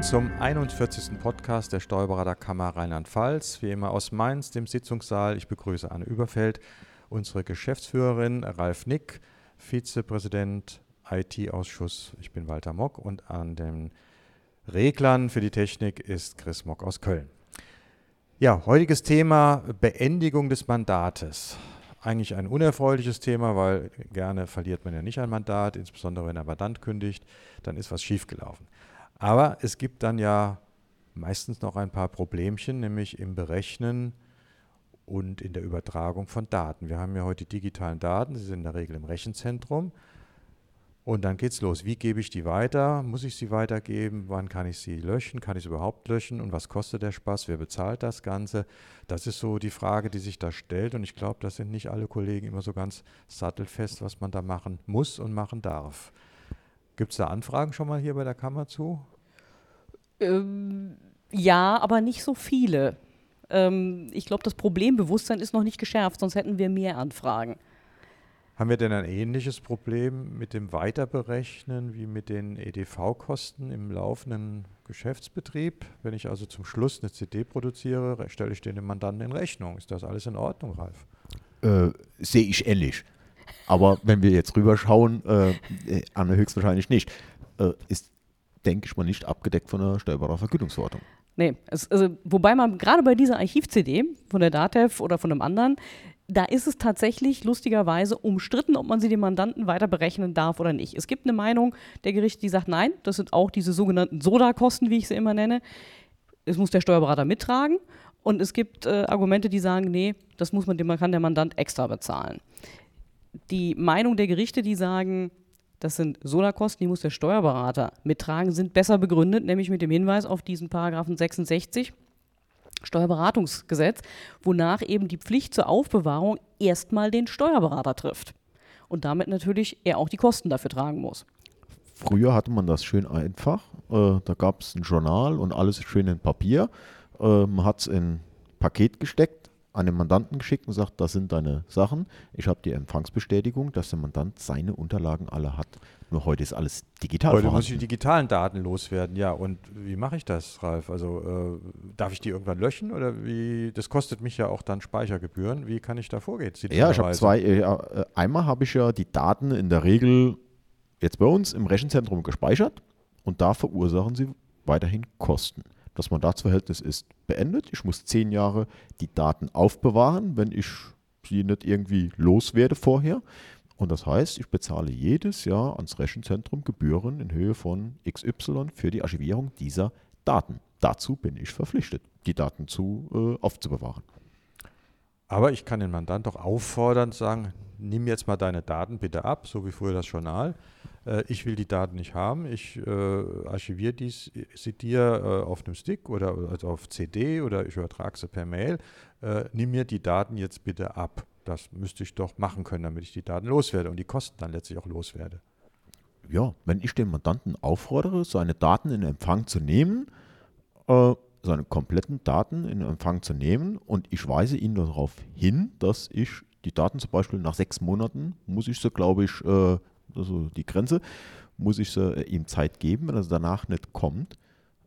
willkommen zum 41. Podcast der Steuerberaterkammer Rheinland-Pfalz. Wie immer aus Mainz, dem Sitzungssaal. Ich begrüße Anne Überfeld, unsere Geschäftsführerin Ralf Nick, Vizepräsident IT-Ausschuss. Ich bin Walter Mock und an den Reglern für die Technik ist Chris Mock aus Köln. Ja, heutiges Thema Beendigung des Mandates eigentlich ein unerfreuliches Thema, weil gerne verliert man ja nicht ein Mandat, insbesondere wenn der Mandant kündigt, dann ist was schiefgelaufen. Aber es gibt dann ja meistens noch ein paar Problemchen, nämlich im Berechnen und in der Übertragung von Daten. Wir haben ja heute digitalen Daten, sie sind in der Regel im Rechenzentrum. Und dann geht's los. Wie gebe ich die weiter? Muss ich sie weitergeben? Wann kann ich sie löschen? Kann ich sie überhaupt löschen? Und was kostet der Spaß? Wer bezahlt das Ganze? Das ist so die Frage, die sich da stellt. Und ich glaube, das sind nicht alle Kollegen immer so ganz sattelfest, was man da machen muss und machen darf. Gibt es da Anfragen schon mal hier bei der Kammer zu? Ähm, ja, aber nicht so viele. Ähm, ich glaube, das Problembewusstsein ist noch nicht geschärft, sonst hätten wir mehr Anfragen. Haben wir denn ein ähnliches Problem mit dem Weiterberechnen wie mit den EDV-Kosten im laufenden Geschäftsbetrieb? Wenn ich also zum Schluss eine CD produziere, stelle ich den dem Mandanten in Rechnung. Ist das alles in Ordnung, Ralf? Äh, Sehe ich ähnlich. Aber wenn wir jetzt rüberschauen, äh, äh Anne höchstwahrscheinlich nicht, äh, ist, denke ich mal, nicht abgedeckt von der Steuerberatervergütungsverordnung. Nee, es, also, wobei man gerade bei dieser Archiv-CD von der DATEV oder von einem anderen da ist es tatsächlich lustigerweise umstritten, ob man sie dem Mandanten weiter berechnen darf oder nicht. Es gibt eine Meinung der Gerichte, die sagt, nein, das sind auch diese sogenannten Soda-Kosten, wie ich sie immer nenne. Es muss der Steuerberater mittragen. Und es gibt äh, Argumente, die sagen, nee, das muss man, man kann der Mandant extra bezahlen. Die Meinung der Gerichte, die sagen, das sind Soda-Kosten, die muss der Steuerberater mittragen, sind besser begründet, nämlich mit dem Hinweis auf diesen Paragraphen 66 Steuerberatungsgesetz, wonach eben die Pflicht zur Aufbewahrung erstmal den Steuerberater trifft. Und damit natürlich er auch die Kosten dafür tragen muss. Früher hatte man das schön einfach. Äh, da gab es ein Journal und alles schön in Papier. Äh, man hat es in Paket gesteckt, an den Mandanten geschickt und sagt, das sind deine Sachen. Ich habe die Empfangsbestätigung, dass der Mandant seine Unterlagen alle hat. Nur heute ist alles digital. Heute vorhanden. muss ich die digitalen Daten loswerden, ja. Und wie mache ich das, Ralf? Also äh, darf ich die irgendwann löschen oder wie? Das kostet mich ja auch dann Speichergebühren. Wie kann ich da vorgehen? Ja, ich habe zwei. Äh, äh, einmal habe ich ja die Daten in der Regel jetzt bei uns im Rechenzentrum gespeichert und da verursachen sie weiterhin Kosten. Das Mandatsverhältnis ist beendet. Ich muss zehn Jahre die Daten aufbewahren, wenn ich sie nicht irgendwie loswerde vorher. Und das heißt, ich bezahle jedes Jahr ans Rechenzentrum Gebühren in Höhe von XY für die Archivierung dieser Daten. Dazu bin ich verpflichtet, die Daten zu, äh, aufzubewahren. Aber ich kann den Mandant doch auffordern, sagen, nimm jetzt mal deine Daten bitte ab, so wie früher das Journal. Äh, ich will die Daten nicht haben. Ich äh, archiviere dies, sie dir äh, auf einem Stick oder also auf CD oder ich übertrage sie per Mail. Äh, nimm mir die Daten jetzt bitte ab. Das müsste ich doch machen können, damit ich die Daten loswerde und die Kosten dann letztlich auch loswerde. Ja, wenn ich den Mandanten auffordere, seine Daten in Empfang zu nehmen, äh, seine kompletten Daten in Empfang zu nehmen und ich weise ihn darauf hin, dass ich die Daten zum Beispiel nach sechs Monaten, muss ich sie, glaube ich, äh, also die Grenze, muss ich sie, äh, ihm Zeit geben, wenn er danach nicht kommt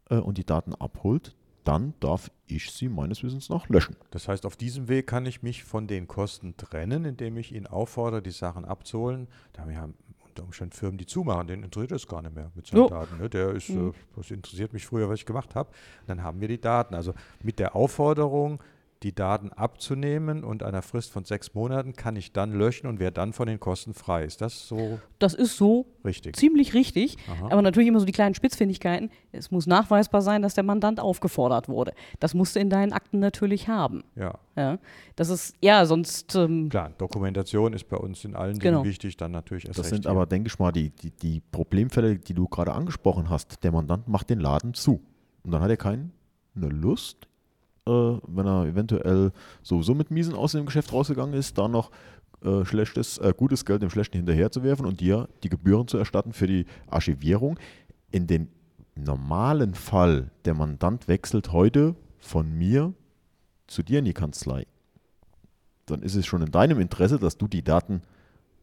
äh, und die Daten abholt, dann darf ich sie meines Wissens nach löschen. Das heißt, auf diesem Weg kann ich mich von den Kosten trennen, indem ich ihn auffordere, die Sachen abzuholen. Da haben wir unter Umständen Firmen, die zumachen, den interessiert es gar nicht mehr mit seinen oh. Daten. Ne? Der ist, mhm. äh, das interessiert mich früher, was ich gemacht habe. Dann haben wir die Daten. Also mit der Aufforderung, die Daten abzunehmen und einer Frist von sechs Monaten kann ich dann löschen und wäre dann von den Kosten frei. Ist das so? Das ist so richtig. ziemlich richtig. Aha. Aber natürlich immer so die kleinen Spitzfindigkeiten. Es muss nachweisbar sein, dass der Mandant aufgefordert wurde. Das musst du in deinen Akten natürlich haben. Ja. ja das ist, ja, sonst. Ähm, Klar, Dokumentation ist bei uns in allen Dingen genau. wichtig, dann natürlich erst Das recht, sind aber, denke ich mal, die, die, die Problemfälle, die du gerade angesprochen hast. Der Mandant macht den Laden zu. Und dann hat er keine Lust, äh, wenn er eventuell sowieso mit miesen aus dem Geschäft rausgegangen ist, da noch äh, schlechtes, äh, gutes Geld dem Schlechten hinterherzuwerfen und dir die Gebühren zu erstatten für die Archivierung. In dem normalen Fall, der Mandant wechselt heute von mir zu dir in die Kanzlei, dann ist es schon in deinem Interesse, dass du die Daten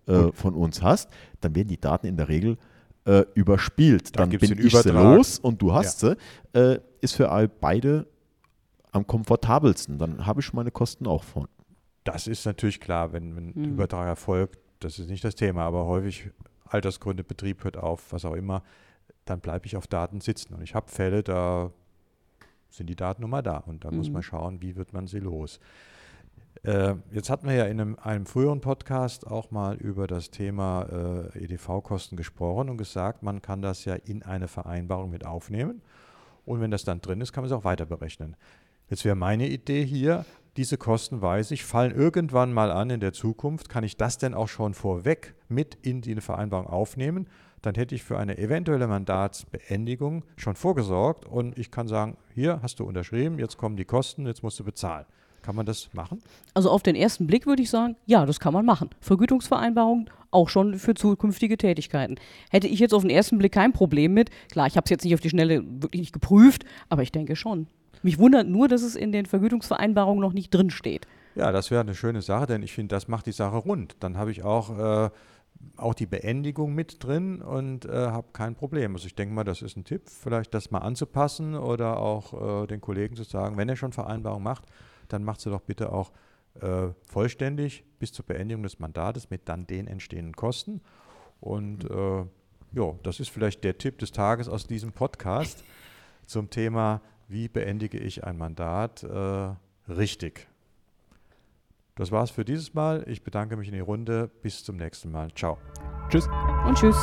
äh, von uns hast. Dann werden die Daten in der Regel äh, überspielt, Da dann bin den ich sie los und du hast sie, äh, ist für beide am komfortabelsten. Dann habe ich meine Kosten auch von. Das ist natürlich klar, wenn, wenn Mhm. Übertrag erfolgt, das ist nicht das Thema, aber häufig Altersgründe, Betrieb hört auf, was auch immer, dann bleibe ich auf Daten sitzen. Und ich habe Fälle, da sind die Daten nun mal da und da muss Mhm. man schauen, wie wird man sie los. Äh, jetzt hatten wir ja in einem, einem früheren Podcast auch mal über das Thema äh, EDV-Kosten gesprochen und gesagt, man kann das ja in eine Vereinbarung mit aufnehmen und wenn das dann drin ist, kann man es auch weiter berechnen. Jetzt wäre meine Idee hier, diese Kosten weiß ich, fallen irgendwann mal an in der Zukunft. Kann ich das denn auch schon vorweg mit in die Vereinbarung aufnehmen? Dann hätte ich für eine eventuelle Mandatsbeendigung schon vorgesorgt und ich kann sagen, hier hast du unterschrieben, jetzt kommen die Kosten, jetzt musst du bezahlen. Kann man das machen? Also auf den ersten Blick würde ich sagen, ja, das kann man machen. Vergütungsvereinbarung auch schon für zukünftige Tätigkeiten. Hätte ich jetzt auf den ersten Blick kein Problem mit. Klar, ich habe es jetzt nicht auf die Schnelle wirklich nicht geprüft, aber ich denke schon. Mich wundert nur, dass es in den Vergütungsvereinbarungen noch nicht drin steht. Ja, das wäre eine schöne Sache, denn ich finde, das macht die Sache rund. Dann habe ich auch, äh, auch die Beendigung mit drin und äh, habe kein Problem. Also ich denke mal, das ist ein Tipp, vielleicht das mal anzupassen oder auch äh, den Kollegen zu sagen, wenn er schon Vereinbarung macht, dann macht sie doch bitte auch äh, vollständig bis zur Beendigung des Mandates mit dann den entstehenden Kosten. Und äh, ja, das ist vielleicht der Tipp des Tages aus diesem Podcast zum Thema, wie beendige ich ein Mandat äh, richtig. Das war's für dieses Mal. Ich bedanke mich in die Runde. Bis zum nächsten Mal. Ciao. Tschüss. Und tschüss.